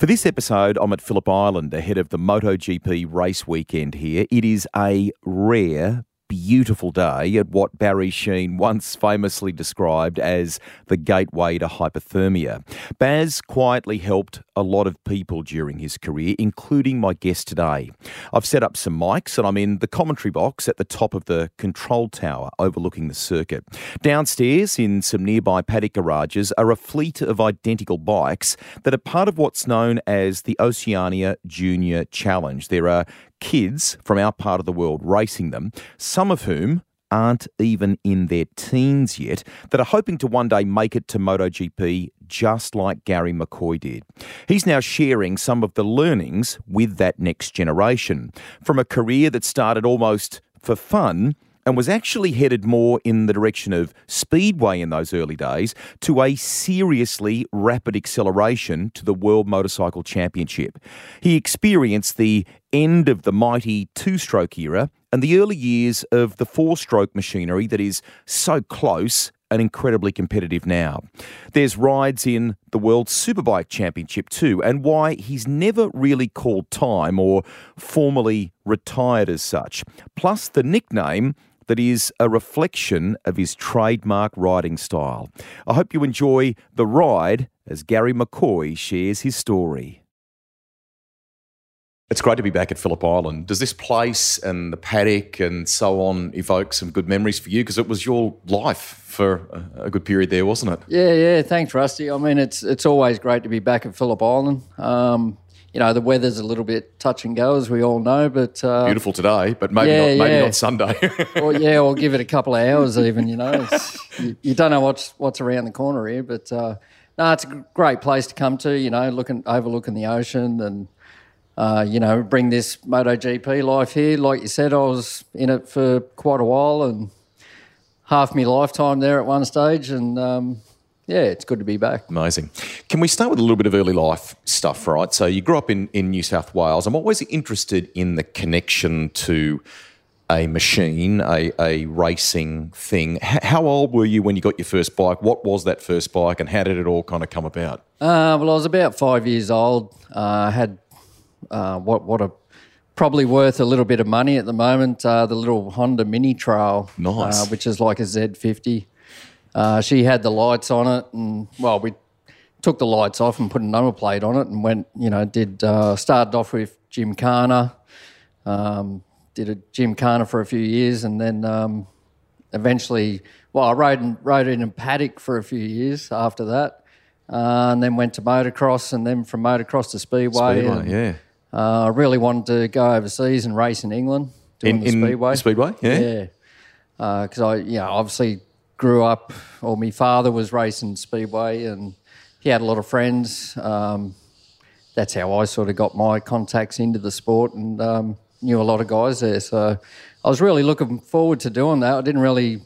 For this episode, I'm at Phillip Island ahead of the MotoGP race weekend here. It is a rare beautiful day at what Barry Sheene once famously described as the gateway to hypothermia. Baz quietly helped a lot of people during his career, including my guest today. I've set up some mics and I'm in the commentary box at the top of the control tower overlooking the circuit. Downstairs, in some nearby paddock garages, are a fleet of identical bikes that are part of what's known as the Oceania Junior Challenge. There are kids from our part of the world racing them, some of whom aren't even in their teens yet, that are hoping to one day make it to MotoGP just like Garry McCoy did. He's now sharing some of the learnings with that next generation. From a career that started almost for fun and was actually headed more in the direction of speedway in those early days to a seriously rapid acceleration to the World Motorcycle Championship. He experienced the end of the mighty two stroke era and the early years of the four stroke machinery that is so close and incredibly competitive now. There's rides in the World Superbike Championship too, and why he's never really called time or formally retired as such. Plus, the nickname that is a reflection of his trademark riding style. I hope you enjoy the ride as Garry McCoy shares his story. It's great to be back at Phillip Island. Does this place and the paddock and so on evoke some good memories for you? Because it was your life for a good period there, wasn't it? Yeah, yeah. Thanks, Rusty. I mean, it's it's always great to be back at Phillip Island. Um, you know, the weather's a little bit touch and go, as we all know, but uh, beautiful today, but maybe yeah, not maybe yeah. not Sunday. or yeah, or give it a couple of hours even. You know, you, you, don't know what's what's around the corner here, but uh, no, it's a great place to come to. You know, looking overlooking the ocean and. Uh, you know, bring this MotoGP life here. Like you said, I was in it for quite a while and half my lifetime there at one stage. And um, yeah, it's good to be back. Amazing. Can we start with a little bit of early life stuff, right? So you grew up in, in New South Wales. I'm always interested in the connection to a machine, a, a racing thing. H- how old were you when you got your first bike? What was that first bike and how did it all kind of come about? Uh, well, I was about five years old. I uh, had uh, what what a probably worth a little bit of money at the moment. Uh, the little Honda Mini Trail, nice, uh, which is like a Z50. Uh, she had the lights on it, and well, we took the lights off and put a number plate on it, and went. You know, did uh, started off with Gymkhana, um, did a Jim Gymkhana for a few years, and then um, eventually, well, I rode in, rode in a paddock for a few years after that. Uh, and then went to motocross, and then from motocross to speedway. Speedway, and, yeah. Uh, I really wanted to go overseas and race in England, doing in, the in speedway. Speedway, yeah. Yeah, because uh, I, you know, obviously grew up, or my father was racing speedway, and he had a lot of friends. Um, that's how I sort of got my contacts into the sport, and um, knew a lot of guys there. So I was really looking forward to doing that. I didn't really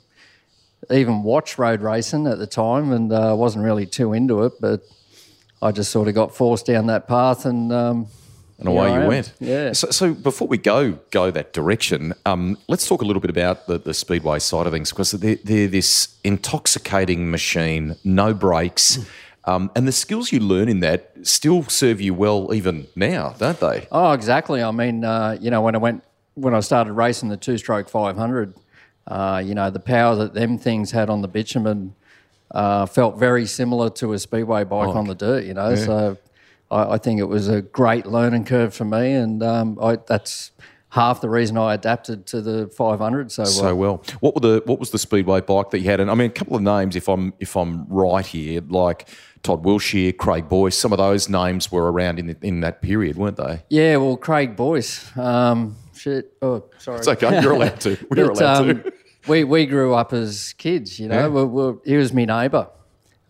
even watch road racing at the time and uh, wasn't really too into it, but I just sort of got forced down that path and. Um, and away you went. Yeah. So, so, before we go go that direction, um, let's talk a little bit about the, the speedway side of things because they're, they're, this intoxicating machine, no brakes, um, and the skills you learn in that still serve you well even now, don't they? Oh, exactly. I mean, uh, you know, when I went when I started racing the two-stroke 500, uh, you know, the power that them things had on the bitumen uh, felt very similar to a speedway bike on the dirt. You know, Yeah. so I, I think it was a great learning curve for me, and um, I, that's half the reason I adapted to the 500 so well. So well. What were the what was the speedway bike that you had? And I mean, a couple of names, if I'm if I'm right here, like Todd Wiltshire, Craig Boyce, some of those names were around in the, in that period, weren't they? Yeah, well, Craig Boyce. Um, shit. Oh, sorry. It's okay. You're allowed to. We're But, allowed um, to. we we grew up as kids, you know. Yeah. We, we, he was my neighbour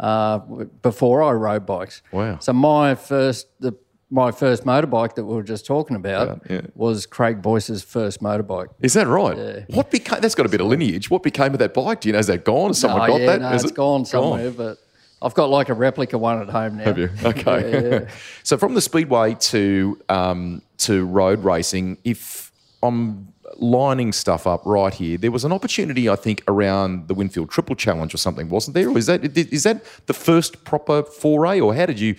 uh, before I rode bikes. Wow. So my first the my first motorbike that we were just talking about Yeah, yeah. was Craig Boyce's first motorbike. Is that right? Yeah. What became? That's got a bit of lineage. What became of that bike? Do you know? Is that gone? Has someone oh, got yeah, that? no, Is it's it gone somewhere, but I've got like a replica one at home now. Have you? Okay. so from the speedway to um, to road racing, if I'm lining stuff up right here, there was an opportunity I think around the Winfield Triple Challenge or something, wasn't there? Or is that is that the first proper foray, or how did you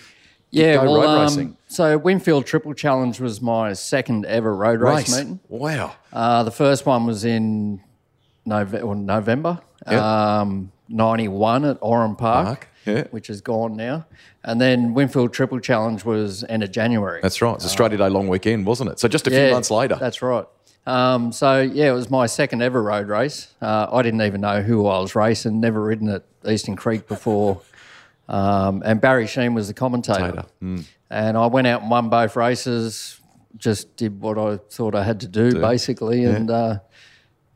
Yeah, go well, road um, racing? so Winfield Triple Challenge was my second ever road race, meeting. Wow. Uh, the first one was in Nove- or November, Yeah. um, 91 at Oran Park, Park, yeah. which is gone now. And then Winfield Triple Challenge was end of January. That's right. It's a Australia Day long weekend, wasn't it? So just a few months later. That's right. Um, so, yeah, it was my second ever road race. Uh, I didn't even know who I was racing, never ridden at Eastern Creek before. Um, and Barry Sheene was the commentator. Hmm. And I went out and won both races, just did what I thought I had to do, basically. And uh,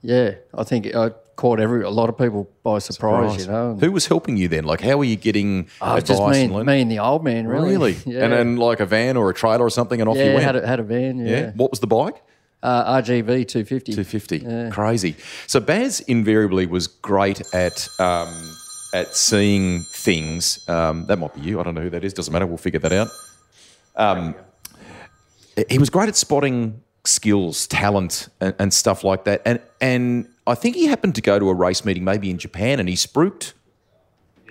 yeah, I think I caught every a lot of people by surprise, you know. Who was helping you then? Like, how were you getting Oh, advice just me, and and, me and the old man, really. Really? Yeah. And then like a van or a trailer or something, and off you went. had a, had a van, yeah. yeah. What was the bike? Uh, RGV 250. 250. Crazy. So Baz invariably was great at um, at seeing things. Um, that might be you. I don't know who that is. Doesn't matter. We'll figure that out. Um, he was great at spotting skills, talent, and, and stuff like that. And and I think he happened to go to a race meeting maybe in Japan, and he spruiked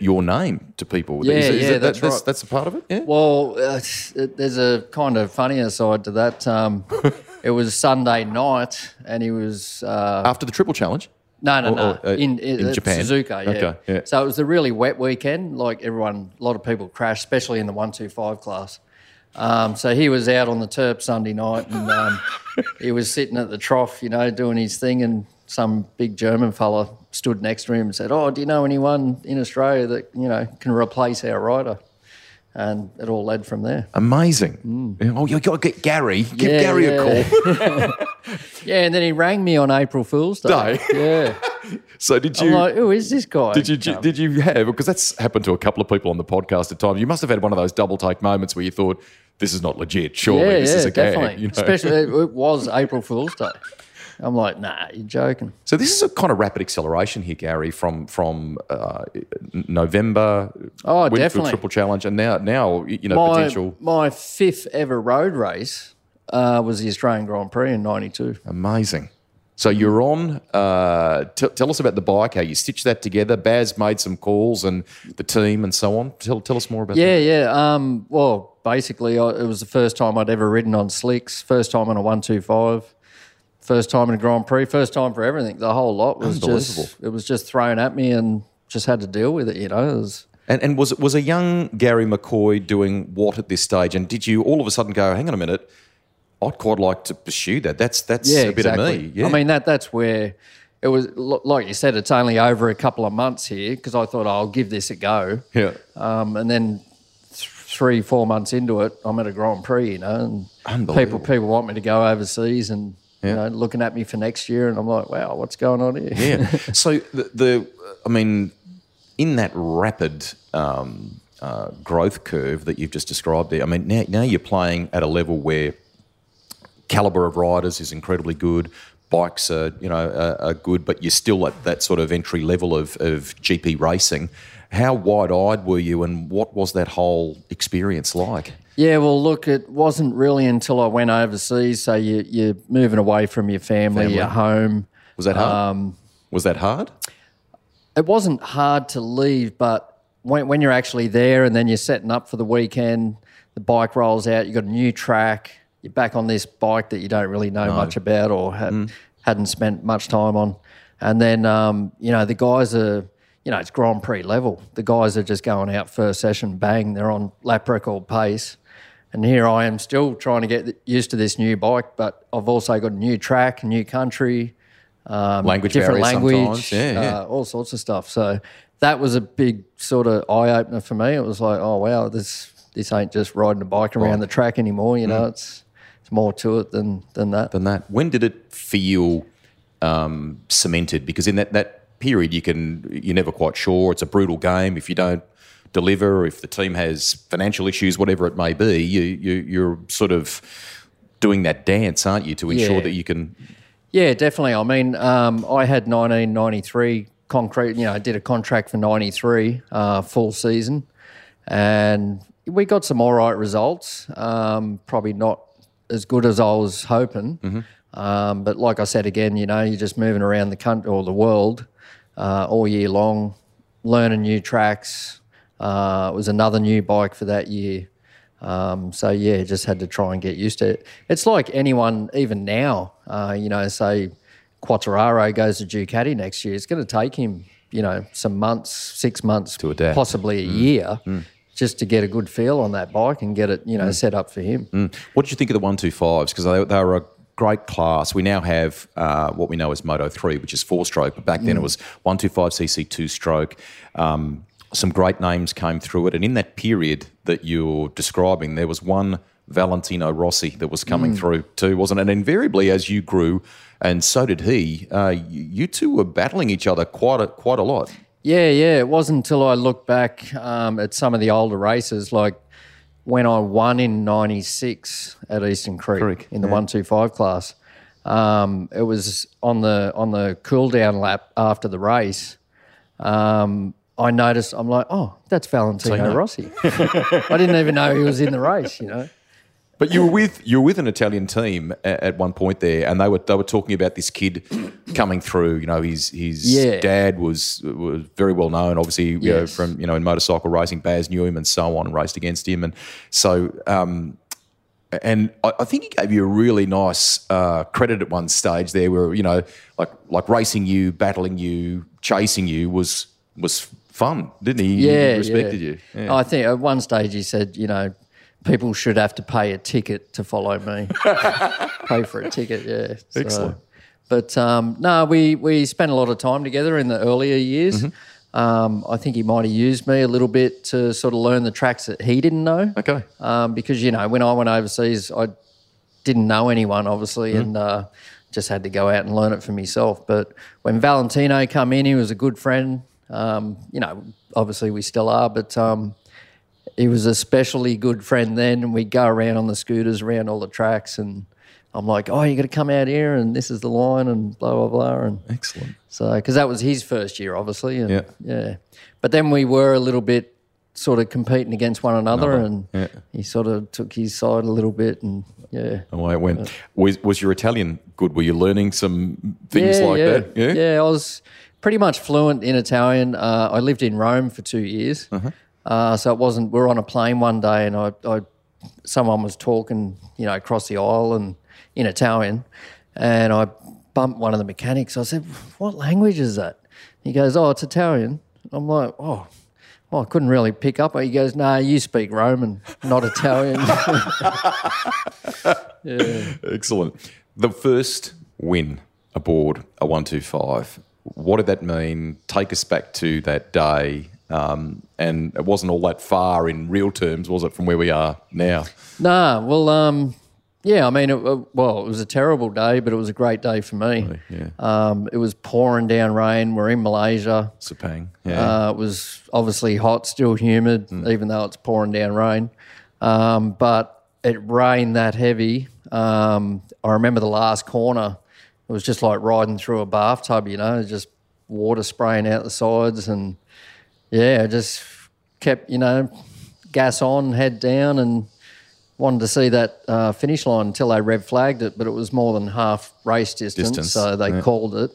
your name to people. Yeah, Is- is yeah, that- that's that's, right. that's a part of it. Yeah. Well, uh, there's a kind of funnier side to that. Um, it was Sunday night, and he was uh, After the triple challenge. no, no, Or- no, or, uh, in, in at Japan? Suzuka. Yeah. Okay, yeah. So it was a really wet weekend. Like everyone, a lot of people crashed, especially in the one two five class. Um, so he was out on the Terp Sunday night, and um, he was sitting at the trough, you know, doing his thing, and some big German fella stood next to him and said, "Oh, do you know anyone in Australia that you know can replace our rider?" And it all led from there. Amazing. Yeah, Oh, you've got to get Garry. Give Mm. Yeah, Garry a call. Yeah, and then he rang me on April Fool's Day. Yeah, So did I'm you? like, who is this guy? Did you did you have because that's happened to a couple of people on the podcast at times. You must have had one of those double take moments where you thought this is not legit. Surely yeah, this yeah, is a gag. you know? Especially it was April Fool's Day. I'm like, nah, you're joking. so this is a kind of rapid acceleration here, Garry, from from uh, November. Oh, Winfield definitely. Triple Challenge, and now now you know My, potential my fifth ever road race uh, was the Australian Grand Prix in '92. amazing. So you're on. Uh, t- tell us about the bike, how you stitched that together. Baz made some calls, and the team, and so on. Tell tell us more about that. Yeah, yeah. Um, well, basically, I, it was the first time I'd ever ridden on slicks. First time on a one two five. First time in a Grand Prix. First time for everything. The whole lot was just it was just thrown at me and just had to deal with it. You know, it was. And, and was was a young Garry McCoy doing what at this stage? And did you all of a sudden go, hang on a minute, I'd quite like to pursue that. That's that's yeah, a bit exactly. of me. Yeah. I mean that that's where it was. Like you said, it's only over a couple of months here because I thought I'll give this a go, yeah. um, and then th- three four months into it, I'm at a Grand Prix, you know, and people people want me to go overseas and. You know, looking at me for next year, and I'm like, "Wow, what's going on here?" Yeah. so the, the I mean, in that rapid um, uh, growth curve that you've just described there, I mean, now, now you're playing at a level where caliber of riders is incredibly good. Bikes are, you know, are, are good, but you're still at that sort of entry level of, of GP racing. How wide-eyed were you, and what was that whole experience like? Yeah, well, look, it wasn't really until I went overseas. So you, you're moving away from your family, Family. your home. Was that hard? Um, was that hard? it wasn't hard to leave, but when, when you're actually there and then you're setting up for the weekend, the bike rolls out, you've got a new track, you're back on this bike that you don't really know much about or had, hadn't spent much time on. And then, um, you know, the guys are, you know, it's Grand Prix level. The guys are just going out first session, bang, they're on lap record pace. And here I am still trying to get used to this new bike, but I've also got a new track, new country, um, Language different language. Yeah, yeah. Uh, all sorts of stuff. So that was a big sort of eye opener for me. It was like, oh wow, this this ain't just riding a bike around the track anymore. You know, Mm. it's it's more to it than than that. than that. When did it feel um, cemented? Because in that, that period, you can you're never quite sure. It's a brutal game. If you don't deliver, if the team has financial issues, whatever it may be, you, you you're sort of doing that dance, aren't you, to ensure Yeah. that you can. Yeah, definitely. I mean, um, I had 1993 concrete. You know, I did a contract for 93 uh, full season, and we got some all right results. Um, probably not as good as I was hoping, um, but like I said again, you know, you're just moving around the country or the world uh, all year long, learning new tracks. Uh, it was another new bike for that year. Um, so yeah, just had to try and get used to it. It's like anyone, even now, uh, you know, say Quartararo goes to Ducati next year. It's going to take him, you know, some months, six months To adapt. possibly a year, just to get a good feel on that bike and get it, you know, set up for him. What did you think of the 125s? Because they, they were a great class. We now have uh, what we know as Moto 3, which is four stroke, but back then it was 125cc two stroke. Um, some great names came through it. And in that period that you're describing, there was one Valentino Rossi that was coming through too, wasn't it? And invariably, as you grew, and so did he, uh, you, you two were battling each other quite a, quite a lot. Yeah, yeah. It wasn't until I looked back um, at some of the older races, like when I won in '96 at Eastern Creek, Creek, in the two five class. Um, it was on the on the cool down lap after the race. Um, I noticed. I'm like, oh, that's Valentino Tino. Rossi. I didn't even know he was in the race. You know. But you were with you were with an Italian team at, at one point there, and they were they were talking about this kid coming through. You know, his his Yeah. dad was was very well known, obviously, you know, from you know in motorcycle racing. Baz knew him and so on, and raced against him, and so. Um, and I, I think he gave you a really nice uh, credit at one stage there, where you know, like like racing you, battling you, chasing you was was fun, didn't he? Yeah, He respected yeah. you. Yeah. I think at one stage he said, you know, people should have to pay a ticket to follow me. pay for a ticket, yeah. So- Excellent. but um, no, we we spent a lot of time together in the earlier years. Mm-hmm. Um, I think he might have used me a little bit to sort of learn the tracks that he didn't know. Okay. Um, because you know, when I went overseas, I didn't know anyone, obviously, Mm-hmm. and uh, just had to go out and learn it for myself. But when Valentino come in, he was a good friend. Um, you know, obviously we still are, but um, he was a especially good friend then. And we'd go around on the scooters around all the tracks, and I'm like, "Oh, you got to come out here, and this is the line, and blah blah blah." And Excellent. so, because that was his first year, obviously. And, Yeah. Yeah. But then we were a little bit sort of competing against one another, and yeah. he sort of took his side a little bit, and yeah. away it went. Was, was your Italian good? Were you learning some things like yeah. that? Yeah yeah, I was pretty much fluent in Italian. Uh, I lived in Rome for two years, Uh-huh. Uh so it wasn't. We were on a plane one day, and I, I, someone was talking, you know, across the aisle and in Italian, and I bumped one of the mechanics. I said, "What language is that?" He goes, "Oh, it's Italian." I'm like, "Oh." Well, I couldn't really pick up. He goes, "No, nah, you speak Roman, not Italian." Excellent. The first win aboard a 125, what did that mean? Take us back to that day. Um, and it wasn't all that far in real terms, was it, from where we are now? Nah, well, um, yeah, I mean, it, uh, well, it was a terrible day, but it was a great day for me. Yeah. Um, it was pouring down rain. We're in Malaysia. Sepang. Yeah. Uh, it was obviously hot, still humid, even though it's pouring down rain. Um, but it rained that heavy. Um, I remember the last corner. It was just like riding through a bathtub, you know, just water spraying out the sides. And yeah, I just kept, you know, gas on, head down, and wanted to see that uh, finish line until they red flagged it. But it was more than half race distance, Distance, so they called it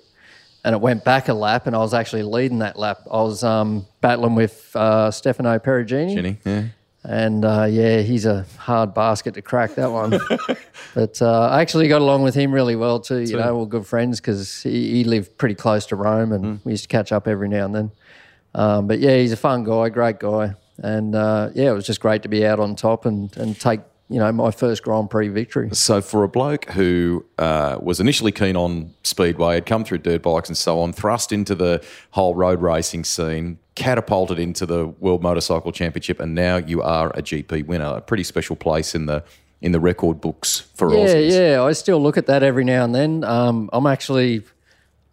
and it went back a lap, and I was actually leading that lap. I was um, battling with uh, Stefano Perugini, Jenny? Yeah. and uh, yeah, he's a hard basket to crack that one. but uh, I actually got along with him really well too. You know, we're good friends because he, he lived pretty close to Rome, and we used to catch up every now and then. Um, but yeah, he's a fun guy, great guy, and uh, yeah, it was just great to be out on top and and take you know my first Grand Prix victory. So, for a bloke who uh, was initially keen on speedway, had come through dirt bikes and so on, thrust into the whole road racing scene, catapulted into the World Motorcycle Championship, and now you are a GP winner. A pretty special place in the in the record books for Yeah, Aussies. yeah. I still look at that every now and then. Um, I'm actually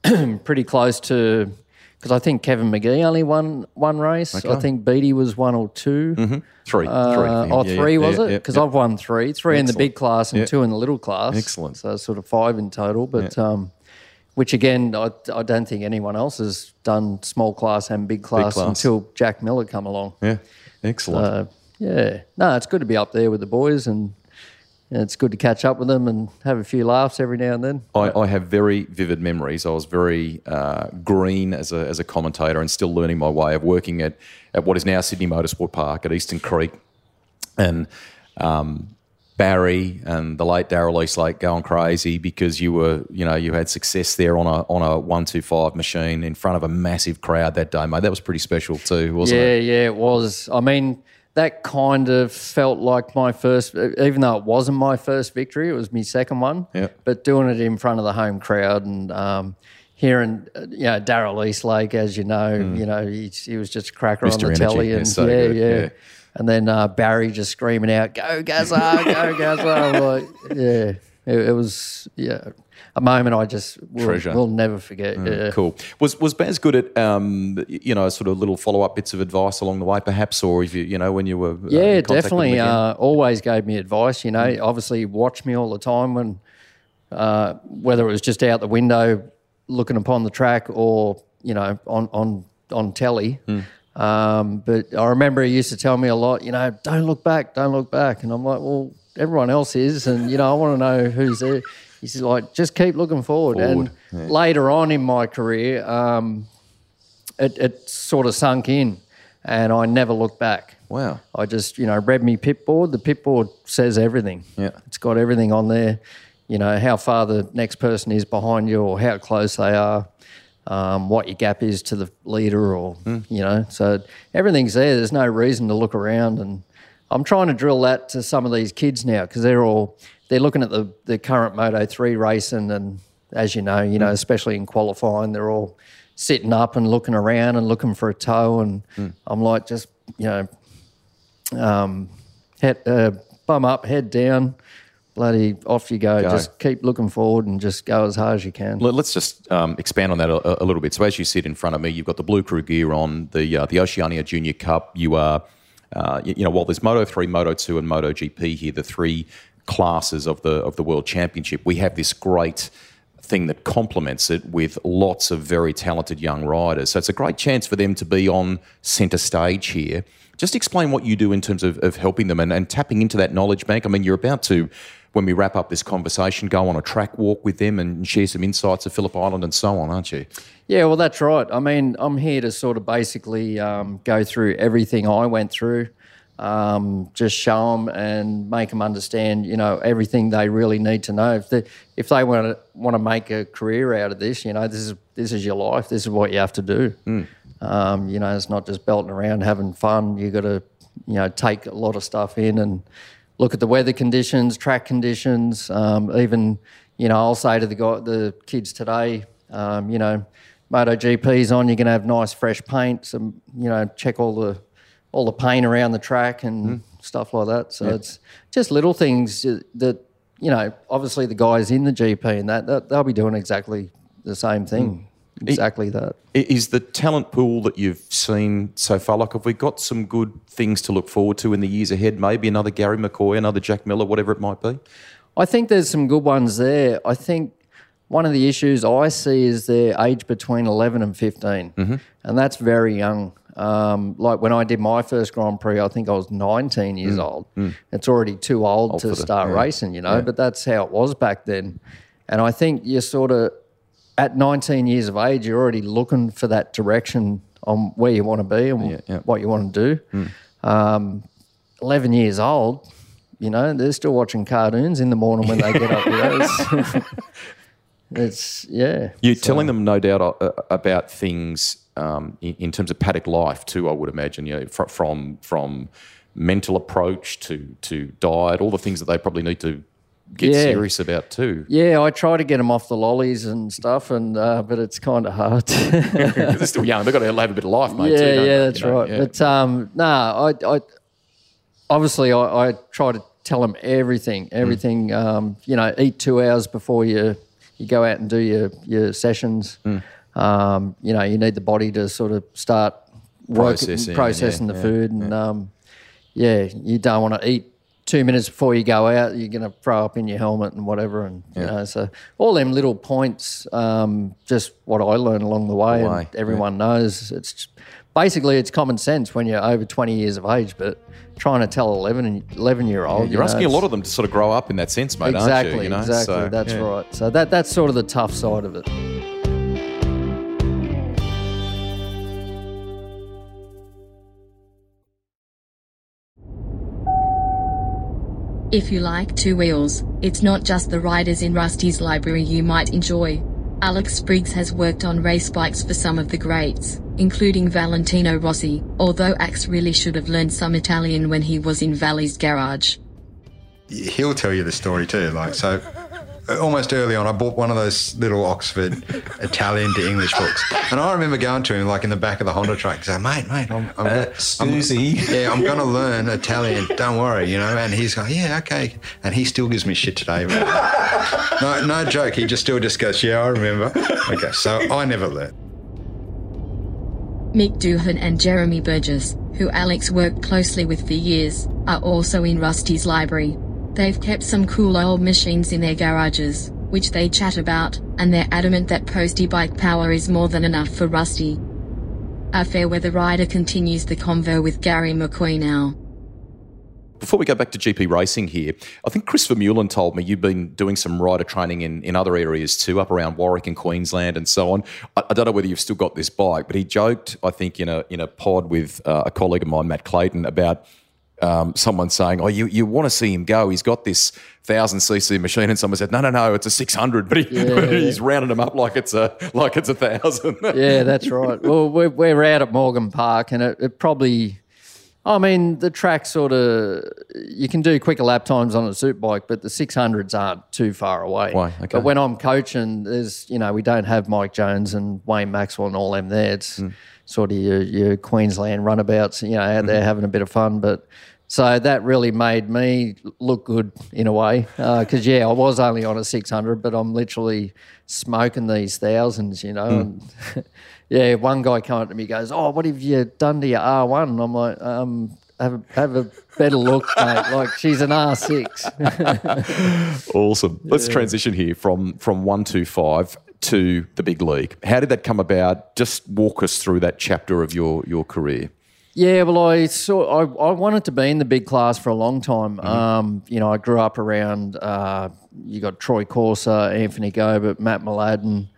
pretty close to because I think Kevin Magee only won one race. I think Beattie was one or 2 Three. three. Uh, oh, Yeah, three yeah, was yeah, it? Because. I've won three, three in the big class and two in the little class. Excellent. So sort of five in total. But um, which again, I, I don't think anyone else has done small class and big class, class. until Jack Miller come along. Yeah. Excellent. Uh, yeah, no, it's good to be up there with the boys, and, and it's good to catch up with them and have a few laughs every now and then. I, I have very vivid memories. I was very uh, green as a, as a commentator and still learning my way of working at, at what is now Sydney Motorsport Park at Eastern Creek. And um, Barry and the late Daryl Eastlake going crazy because you were, you know, you had success there on a on a one two five machine in front of a massive crowd that day, mate. That was pretty special too, wasn't yeah, it? Yeah, yeah, it was. I mean, that kind of felt like my first, even though it wasn't my first victory, it was my second one. Yeah. But doing it in front of the home crowd and um, hearing, you know, Daryl Eastlake, as you know, you know, he, he was just a cracker Mr. on the Energy, telly, and so yeah, yeah. yeah. And then uh, Barry just screaming out, "Go Gazza, go Gazza!" I'm like, yeah, it, it was yeah a moment I just will, Treasure. Mm. will never forget. yeah. Cool. Was was Baz good at um, you know sort of little follow up bits of advice along the way, perhaps, or if you you know when you were in Yeah, contact with him definitely. Uh, always gave me advice. You know, obviously watched me all the time when, uh, whether it was just out the window looking upon the track or you know on on on telly. Um, but I remember he used to tell me a lot. You know, don't look back, don't look back, and I'm like, well, everyone else is, and you know, I want to know who's there. He's like, just keep looking forward. Forward, And later on in my career, um, it, it sort of sunk in, and I never looked back. wow. I just, you know, read me pit board. The pit board says everything. Yeah. It's got everything on there. You know, how far the next person is behind you or how close they are, um, what your gap is to the leader or, you know, so everything's there. There's no reason to look around. And I'm trying to drill that to some of these kids now because they're all, they're looking at the, the current Moto 3 racing and as you know, you know, especially in qualifying, they're all sitting up and looking around and looking for a toe. And I'm like, just, you know, um, head, uh, bum up, head down, bloody off you go. Go. Just keep looking forward and just go as hard as you can. Let- Let's just um, expand on that a, a little bit. So, as you sit in front of me, you've got the Blue Crew gear on, the uh, the Oceania Junior Cup. You are, uh, you, you know, while there's Moto three, Moto two, and Moto GP here, the three classes of the of the World Championship. We have this great thing that complements it with lots of very talented young riders. So it's a great chance for them to be on centre stage here. Just explain what you do in terms of, of helping them and, and tapping into that knowledge bank. I mean, you're about to, when we wrap up this conversation, go on a track walk with them and share some insights of Phillip Island and so on, aren't you? Yeah, well, that's right. I mean, I'm here to sort of basically um, go through everything I went through, um, just show them and make them understand, you know, everything they really need to know. If they if they want to want to make a career out of this, you know, this is this is your life. This is what you have to do. Um, you know, it's not just belting around having fun. You got to, you know, take a lot of stuff in and look at the weather conditions, track conditions. Um, even, you know, I'll say to the guy, the kids today, um, you know, MotoGP's on. You're going to have nice fresh paint. Some, you know, check all the all the paint around the track and stuff like that. So it's just little things that you know. Obviously, the guys in the GP and that, that they'll be doing exactly the same thing. Exactly that. I- Is the talent pool that you've seen so far, like, have we got some good things to look forward to in the years ahead? Maybe another Garry McCoy, another Jack Miller, whatever it might be? I think there's some good ones there. I think one of the issues I see is their age between 11 and 15, mm-hmm. and that's very young. Um, like when I did my first Grand Prix, I think I was 19 years mm. old. Mm. It's already too old, for to the- start yeah. racing, you know, but that's how it was back then. And I think you're sort of at 19 years of age, you're already looking for that direction on where you want to be and Yeah, yeah. what you want to do. Um, 11 years old, you know, they're still watching cartoons in the morning when they get up. You know, it's, it's yeah. You're telling them, no doubt, uh, about things um, in, in terms of paddock life too. I would imagine, you know, fr- from from mental approach to to diet, all the things that they probably need to get Yeah. serious about too. Yeah, I try to get them off the lollies and stuff, and uh, but it's kind of hard. They're still young; they've got to have a bit of life, mate. yeah, too, yeah, they? that's You know, right. yeah. But um, no, I, I obviously I, I try to tell them everything, Mm. everything. Um, you know, eat two hours before you you go out and do your your sessions. Mm. um, you know, you need the body to sort of start Processing, processing yeah, the food, and um, yeah, you don't want to eat two minutes before you go out. You're going to throw up in your helmet and whatever, and you know, so all them little points, um, just what I learned along the way, way, and everyone knows it's basically it's common sense when you're over 20 years of age, but trying to tell 11 11 year old, You're asking a lot of them to sort of grow up in that sense, mate, exactly, aren't you? you know? exactly. So, that's yeah. right. So that that's sort of the tough side of it. If you like two wheels, it's not just the riders in Rusty's library you might enjoy. Alex Briggs has worked on race bikes for some of the greats, including Valentino Rossi, although Axe really should have learned some Italian when he was in Valley's garage. he'll tell you the story too. Like so, almost early on, I bought one of those little Oxford Italian to English books, and I remember going to him like in the back of the Honda truck, saying, "Mate, mate, I'm, I'm, uh, gonna- I'm yeah, I'm going to learn Italian. Don't worry, you know." And he's going, "Yeah, okay," and he still gives me shit today. no, no joke. He just still just goes, "Yeah, I remember." Okay, so I never learned. Mick Doohan and Jeremy Burgess, who Alex worked closely with for years, are also in Rusty's library. They've kept some cool old machines in their garages, which they chat about, and they're adamant that Posty bike power is more than enough for Rusty. Our Fairweather rider continues the convo with Garry McCoy now. Before we go back to GP racing here, I think Christopher Vermeulen told me you've been doing some rider training in, in other areas too, up around Warwick and Queensland and so on. I, I don't know whether you've still got this bike, but he joked, I think, in a in a pod with uh, a colleague of mine, Matt Clayton, about um, someone saying, "Oh, you, you want to see him go? He's got this thousand cc machine," and someone said, "No, no, no, it's a six hundred, but, he, but he's rounding them up like it's a like it's a thousand. Yeah, that's right. Well, we're, we're out at Morgan Park, and it, it probably, I mean, the track sort of, you can do quicker lap times on a suit bike, but the 600s aren't too far away. Why? Okay. But when I'm coaching, there's, you know, we don't have Mike Jones and Wayne Maxwell and all them there. It's sort of your, your Queensland runabouts, you know, out there mm-hmm. having a bit of fun. But so that really made me look good in a way. Uh, because, yeah, I was only on a 600, but I'm literally smoking these thousands, you know. Hmm. And yeah, one guy came up to me goes, Oh, what have you done to your R1? And I'm like, um, have a, have a better look, mate. Like she's an R6. Awesome. Let's transition here from from one two five to the big league. How did that come about? Just walk us through that chapter of your your career. Yeah, well, I saw. I, I wanted to be in the big class for a long time. Mm-hmm. Um, you know, I grew up around. Uh, you got Troy Corser, Anthony Gobert, Matt Mladin,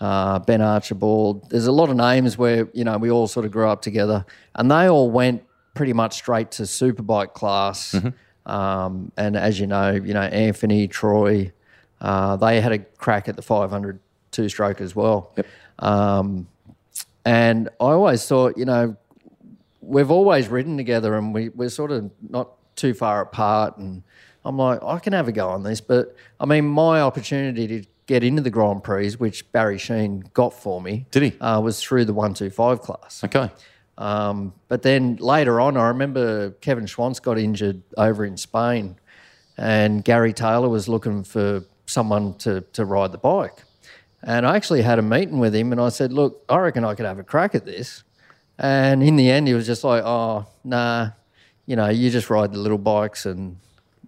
uh, Ben Archibald. There's a lot of names where you know we all sort of grew up together, and they all went pretty much straight to superbike class. Mm-hmm. Um, and as you know, you know Anthony, Troy, uh, they had a crack at the 500 two stroke as well. Um, and I always thought, you know, we've always ridden together and we, we're sort of not too far apart. And I'm like, I can have a go on this. But I mean, my opportunity to get into the Grand Prix, which Barry Sheene got for me, Did he? Uh, was through the 125 class. Okay. Um, but then later on, I remember Kevin Schwantz got injured over in Spain, and Garry Taylor was looking for someone to, to ride the bike. And I actually had a meeting with him, and I said, Look, I reckon I could have a crack at this. And in the end, he was just like, Oh, nah, you know, you just ride the little bikes. And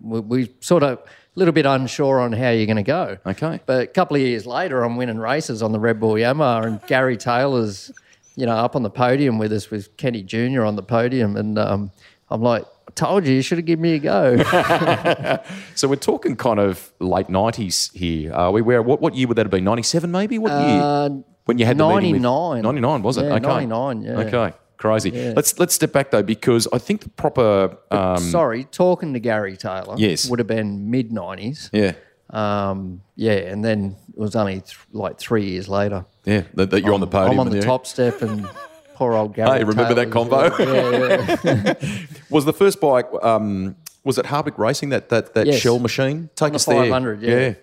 we, we sort of a little bit unsure on how you're going to go. Okay. But a couple of years later, I'm winning races on the Red Bull Yamaha, and Garry Taylor's, you know, up on the podium with us with Kenny Jr. on the podium, and um, I'm like, told you, you should have given me a go. So we're talking kind of late nineties here. Are we? Where? What? What year would that have been? Ninety seven, maybe. What year? Uh, when you had the 99. 99 was it? Yeah, okay. 99, yeah. Okay. Crazy. Let's let's step back though because I think the proper um, Sorry, talking to Garry Taylor, Yes. would have been mid 90s. yeah Um, yeah, and then it was only th- like three years later. yeah that, that you're on the podium. I'm on the yeah. top step, and poor old Gary. Hey, remember that Taylor's- combo? Yeah, yeah. Was the first bike? Um, was it Hardwick Racing that that, that Yes. shell machine? Take the us there. 500, yeah.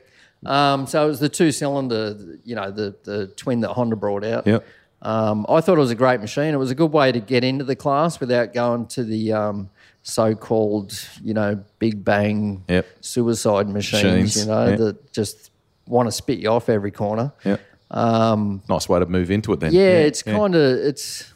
Um, so it was the two cylinder, you know, the, the twin that Honda brought out. Yep. Um, I thought it was a great machine. It was a good way to get into the class without going to the um, so-called, you know, big bang Yep. suicide machines, Machines, you know, yeah. that just want to spit you off every corner. Yep. Nice way to move into it then. Yeah, it's kind of it's.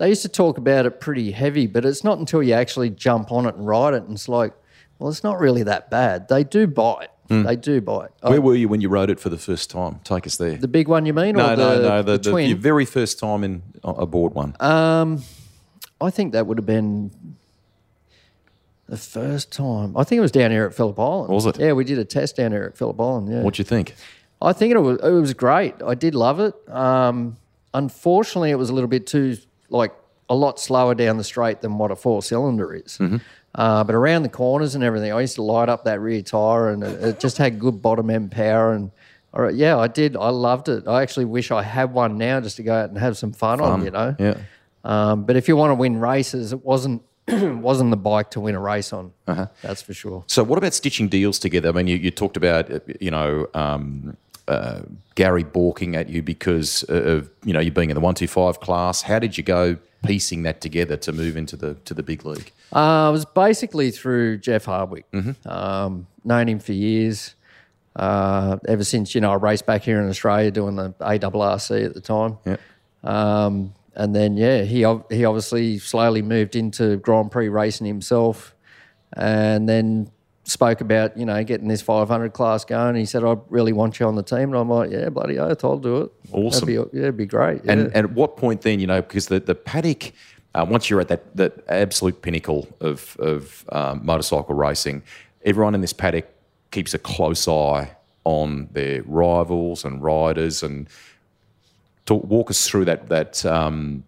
They used to talk about it pretty heavy, but it's not until you actually jump on it and ride it, and it's like, well, it's not really that bad. They do bite. They do bite. I- Where were you when you rode it for the first time? Take us there. the big one, you mean? no, or no, the, no. The, the, the- twin. your very first time in aboard one. Um, I think that would have been the first time. I think it was down here at Phillip Island. Was it? Yeah, we did a test down here at Phillip Island. Yeah. What'd you think? I think it was it was great. I did love it. Um, unfortunately, it was a little bit too like a lot slower down the straight than what a four cylinder is. Mm-hmm. Uh, but around the corners and everything, I used to light up that rear tire, and it, it just had good bottom end power. And all right, yeah, I did. I loved it. I actually wish I had one now just to go out and have some fun, on. You know. Yeah. Um, but if you want to win races, it wasn't wasn't the bike to win a race on. Uh-huh. That's for sure. So, what about stitching deals together? I mean, you, you talked about, you know, um, uh, Gary balking at you because of, you know, you being in the 125 class. How did you go piecing that together to move into the to the big league? Uh, it was basically through Jeff Hardwick. Mm-hmm. Um, known him for years. Uh, ever since you know I raced back here in Australia doing the ARRC at the time. Yeah. Um, and then yeah, he he obviously slowly moved into Grand Prix racing himself, and then spoke about you know getting this 500 class going. He said, "I really want you on the team," and I'm like, "Yeah, bloody oath, I'll do it." Awesome. That'd be, yeah, it'd be great. Yeah. And, and at what point then, you know, because the, the paddock, uh, once you're at that, that absolute pinnacle of, of um, motorcycle racing, everyone in this paddock keeps a close eye on their rivals and riders. And talk, walk us through that that um,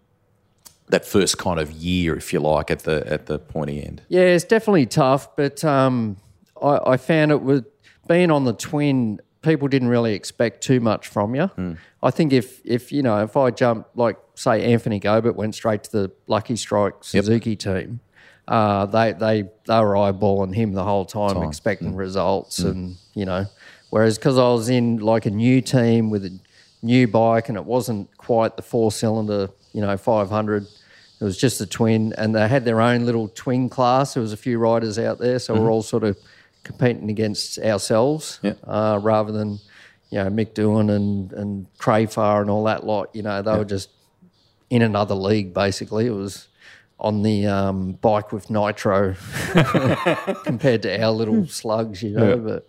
that first kind of year, if you like, at the at the pointy end. Yeah, it's definitely tough, but um, I, I found it with being on the twin. People didn't really expect too much from you. Hmm. I think if if you know if I jumped like say Anthony Gobert went straight to the Lucky Strike Suzuki team, uh, they they they were eyeballing him the whole time, expecting hmm. results, hmm. and you know, whereas because I was in like a new team with a new bike and it wasn't quite the four cylinder, you know, five hundred. It was just a twin, and they had their own little twin class. There was a few riders out there, so we're mm-hmm. all sort of competing against ourselves, Yeah. uh, rather than you know Mick Doohan and and Crafar and all that lot. You know, they were just in another league basically. It was on the um, bike with nitro compared to our little slugs, you know. But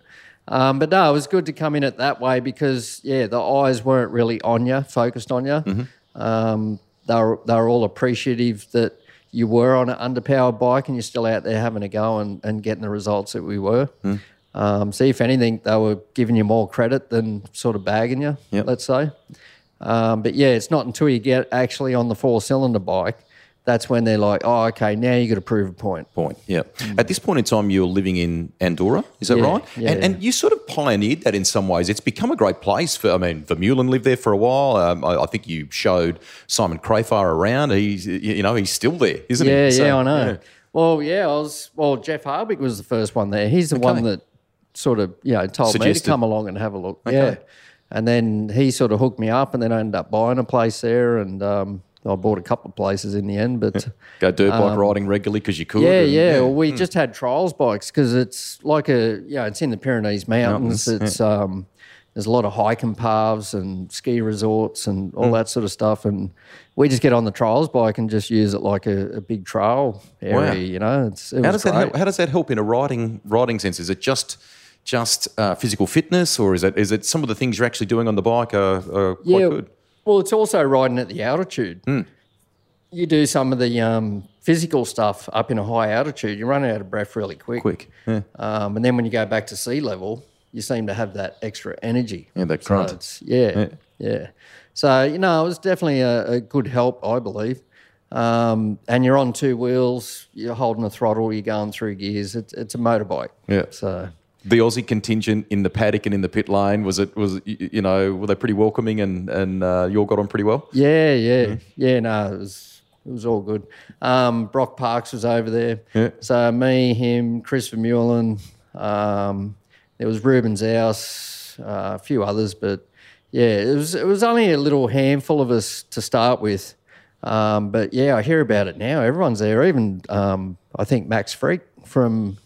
um, but no, it was good to come in it that way because yeah, the eyes weren't really on you, focused on you. Um, they were they were all appreciative that you were on an underpowered bike and you're still out there having a go and, and getting the results that we were. Um, so if anything, they were giving you more credit than sort of bagging you, Yep. let's say. Um, but yeah, it's not until you get actually on the four cylinder bike that's when they're like, oh, okay, now you got to prove a point. Point. Yeah. At this point in time, you're living in Andorra. Is that Yeah, right? yeah, and, yeah. and you sort of pioneered that in some ways. It's become a great place for. I mean, Vermeulen lived there for a while. Um, I, I think you showed Simon Crafar around. He's, you know, he's still there, isn't Yeah, he? So, yeah, I know. Well, yeah, I was. Well, Jeff Hardwick was the first one there. He's the one that sort of you know told me to come along and have a look. Yeah, and then he sort of hooked me up, and then I ended up buying a place there, and um, I bought a couple of places in the end. But Go dirt bike riding regularly because you could. Um, yeah, and- yeah. Well, we just had trials bikes because it's like a yeah, it's in the Pyrenees Mountains. Mountains, it's um, there's a lot of hiking paths and ski resorts and Mm. all that sort of stuff. And we just get on the trials bike and just use it like a, a big trail area. Wow. You know, it's it How was does that great. help? How does that help in a riding riding sense? Is it just just uh, physical fitness, or is it is it some of the things you're actually doing on the bike are, are quite yeah, good? Well, it's also riding at the altitude. Hmm. You do some of the um, physical stuff up in a high altitude. You run out of breath really quick. Quick. Yeah. Um, and then when you go back to sea level, you seem to have that extra energy. Yeah, that So grunt. it's- yeah, yeah, So, you know, it was definitely a, a good help, I believe. Um, and you're on two wheels, you're holding the throttle, you're going through gears. It's, it's a motorbike. Yeah. So, the Aussie contingent in the paddock and in the pit lane was it was you know were they pretty welcoming and and uh, you all got on pretty well? yeah, yeah, yeah, no, it was, it was all good. Um, Broc Parkes was over there. Yeah. So, me, him, Chris Vermeulen, um, there was Ruben Xaus, uh, a few others, but yeah, it was it was only a little handful of us to start with. Um, but yeah, I hear about it now. Everyone's there. Even um, I think Max Fricke from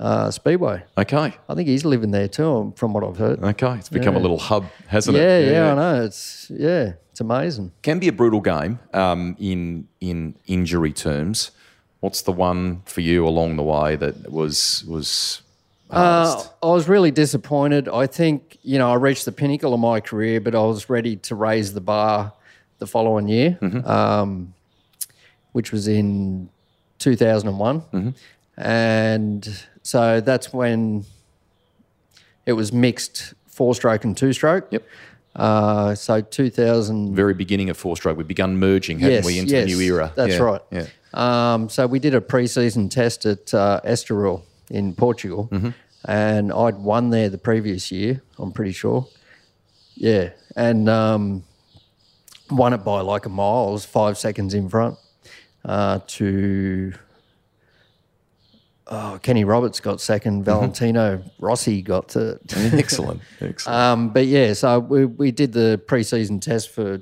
uh, Speedway. Okay. I think he's living there too, from what I've heard. Okay. It's become a little hub, hasn't Yeah, it? yeah, yeah, I know. It's yeah, it's amazing. Can be a brutal game um, in in injury terms. What's the one for you along the way that was was Uh. I was really disappointed. I think you know I reached the pinnacle of my career, but I was ready to raise the bar the following year, um, which was in 2001, and so that's when it was mixed four stroke and two stroke. Yep. Uh, so 2000. very beginning of four stroke. We've begun merging, haven't Yes, we, into yes, the new era? that's Yeah, right. Yeah. Um, so we did a pre-season test at uh, Estoril in Portugal, Mm-hmm. and I'd won there the previous year. I'm pretty sure. Yeah, and um, won it by like a mile. I was five seconds in front uh, to. Oh, Kenny Roberts got second. Mm-hmm. Valentino Rossi got third. Excellent. Excellent. Um, but yeah, so we, we did the preseason test for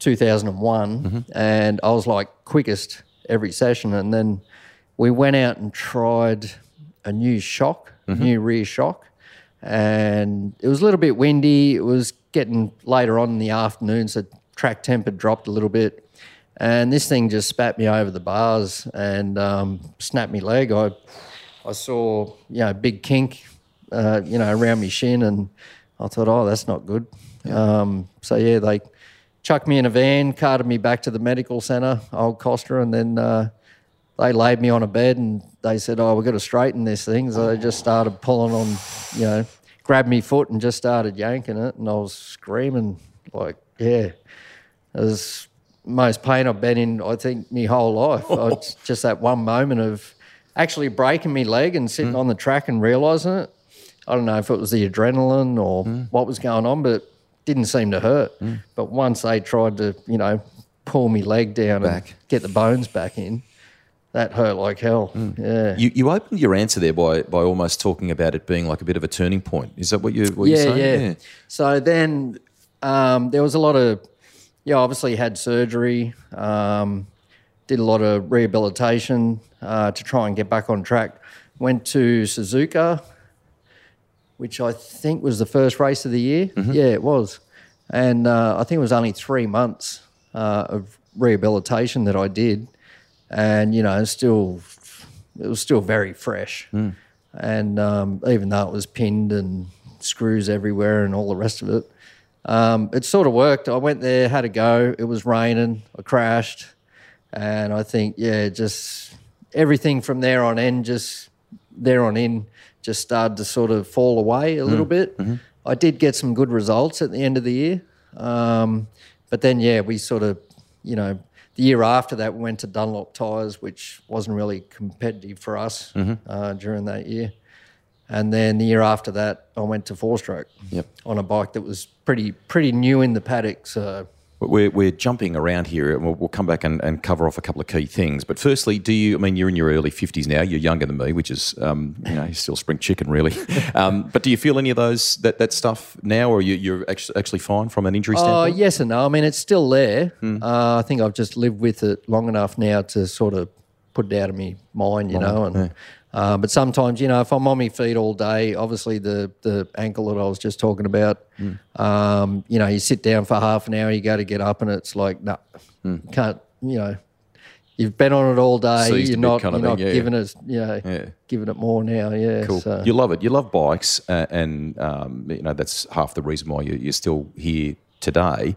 2001, Mm-hmm. and I was like quickest every session. And then we went out and tried a new shock, Mm-hmm. new rear shock, and it was a little bit windy. It was getting later on in the afternoon, so track temp had dropped a little bit. And this thing just spat me over the bars and um, snapped me leg. I I saw you know a big kink, uh, you know, around my shin, and I thought, oh, that's not good. Um, so yeah, they chucked me in a van, carted me back to the medical centre, Old Costa, and then uh, they laid me on a bed and they said, oh, we've got to straighten this thing. So they just started pulling on, you know, grabbed me foot and just started yanking it, and I was screaming like, yeah, it was most pain I've been in, I think, my whole life. I, it's just that one moment of actually breaking my leg and sitting hmm. on the track and realising it. I don't know if it was the adrenaline or hmm. what was going on, but it didn't seem to hurt. Hmm. But once they tried to, you know, pull my leg down Back. and get the bones back in, that hurt like hell. Yeah. You, you opened your answer there by, by almost talking about it being like a bit of a turning point. Is that what you what you're yeah, saying? yeah, So then um, there was a lot of, yeah, obviously had surgery, um, did a lot of rehabilitation uh, to try and get back on track. Went to Suzuka, which I think was the first race of the year. Yeah, it was. And uh, I think it was only three months uh, of rehabilitation that I did. And, you know, still, it was still very fresh. And um, even though it was pinned and screws everywhere and all the rest of it, um, it sort of worked. I went there, had a go. It was raining. I crashed. And I think, yeah, just everything from there on in, just there on in, just started to sort of fall away a little bit. I did get some good results at the end of the year. Um, but then, yeah, we sort of, you know, the year after that, we went to Dunlop Tyres, which wasn't really competitive for us uh, during that year. And then the year after that, I went to four stroke Yep. on a bike that was pretty pretty new in the paddock. So We're, we're jumping around here and we'll, we'll come back and, and cover off a couple of key things. But firstly, do you, I mean, you're in your early 50s now, you're younger than me, which is, um, you know, you're still spring chicken, really. um, but do you feel any of those, that, that stuff now, or you, you're actually, actually fine from an injury Oh, standpoint? yes and no. I mean, it's still there. Hmm. Uh, I think I've just lived with it long enough now to sort of put it out of my mind, you know. And uh, but sometimes, you know, if I'm on my feet all day, obviously the the ankle that I was just talking about, Hmm. um, you know, you sit down for half an hour, you go to get up, and it's like, no, can't, you know. You've been on it all day. Seized you're not, kind of you're not yeah. giving it, you know, Yeah. giving it more now. Yeah. Cool. So. You love it. You love bikes, uh, and um, you know that's half the reason why you, you're still here today.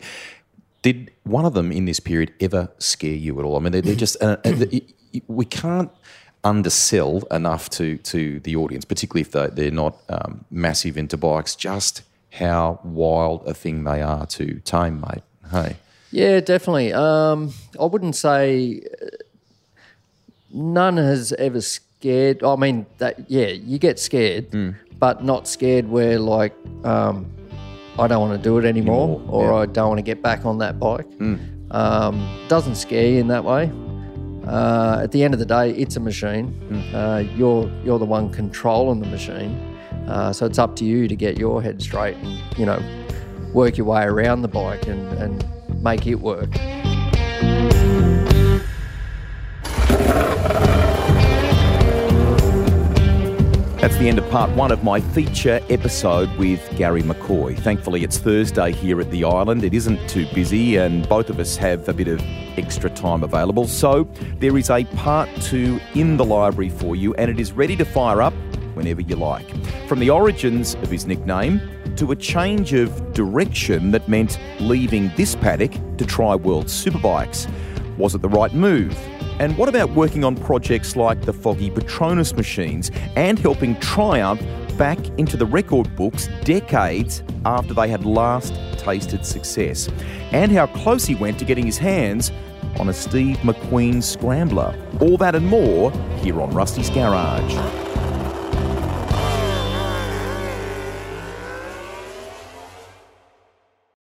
Did one of them in this period ever scare you at all? I mean, they're, they're just uh, uh, we can't undersell enough to to the audience, particularly if they, they're not um, massive into bikes. Just how wild a thing they are to tame, mate. Hey, Yeah, definitely. Um, I wouldn't say uh, none has ever scared. I mean, that yeah, you get scared, but not scared where like um, I don't want to do it anymore, Anymore, or yeah. I don't want to get back on that bike. Um, doesn't scare you in that way. Uh, at the end of the day, it's a machine. Uh, you're you're the one controlling the machine, uh, so it's up to you to get your head straight and you know work your way around the bike and, and make it work. The end of part one of my feature episode with Garry McCoy. Thankfully, it's Thursday here at the island. It isn't too busy, and both of us have a bit of extra time available. So, there is a part two in the library for you, and it is ready to fire up whenever you like. From the origins of his nickname to a change of direction that meant leaving this paddock to try World Superbikes. Was it the right move? And what about working on projects like the Foggy Petronas machines and helping Triumph back into the record books decades after they had last tasted success? And how close he went to getting his hands on a Steve McQueen scrambler. All that and more here on Rusty's Garage.